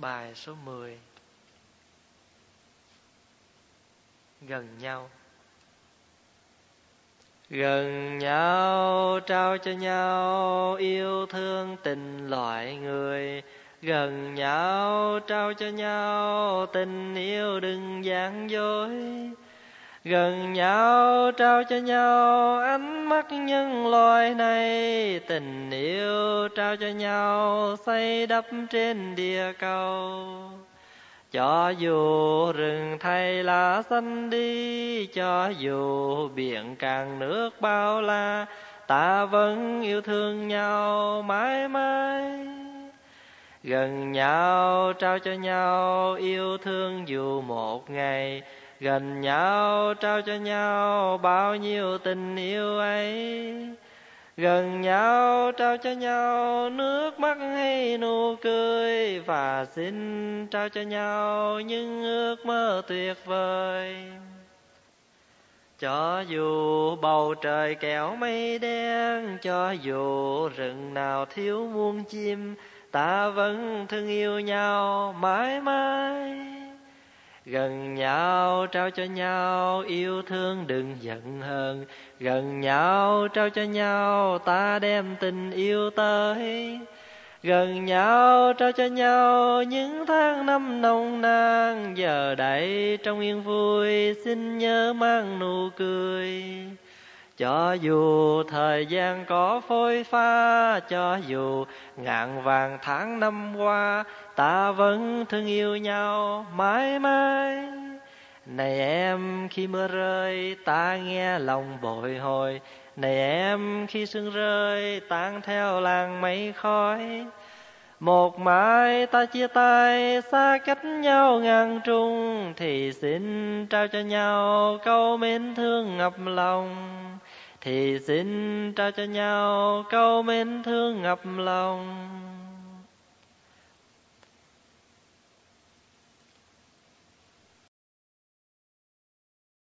Bài số 10 Gần nhau. Gần nhau, trao cho nhau yêu thương tình loại người. Gần nhau, trao cho nhau tình yêu đừng gian dối gần nhau, trao cho nhau ánh mắt nhân loại này. Tình yêu trao cho nhau, xây đắp trên địa cầu. Cho dù rừng thay lá xanh đi, cho dù biển càng nước bao la, ta vẫn yêu thương nhau mãi mãi. Gần nhau, trao cho nhau yêu thương dù một ngày gần nhau, trao cho nhau bao nhiêu tình yêu ấy. Gần nhau, trao cho nhau nước mắt hay nụ cười, và xin trao cho nhau những ước mơ tuyệt vời. Cho dù bầu trời kẹo mây đen, cho dù rừng nào thiếu muôn chim, ta vẫn thương yêu nhau mãi mãi gần nhau trao cho nhau, yêu thương đừng giận hờn. Gần nhau trao cho nhau, ta đem tình yêu tới. Gần nhau trao cho nhau, những tháng năm nồng nàn. Giờ đây trong yên vui, xin nhớ mang nụ cười cho dù thời gian có phôi pha, cho dù ngàn vàng tháng năm qua, ta vẫn thương yêu nhau mãi mãi. Này em, khi mưa rơi, ta nghe lòng bồi hồi. Này em, khi sương rơi tan theo làng mây khói. Một mai ta chia tay, xa cách nhau ngàn trung thì xin trao cho nhau câu mến thương ngập lòng thì xin trao cho nhau câu mến thương ngập lòng.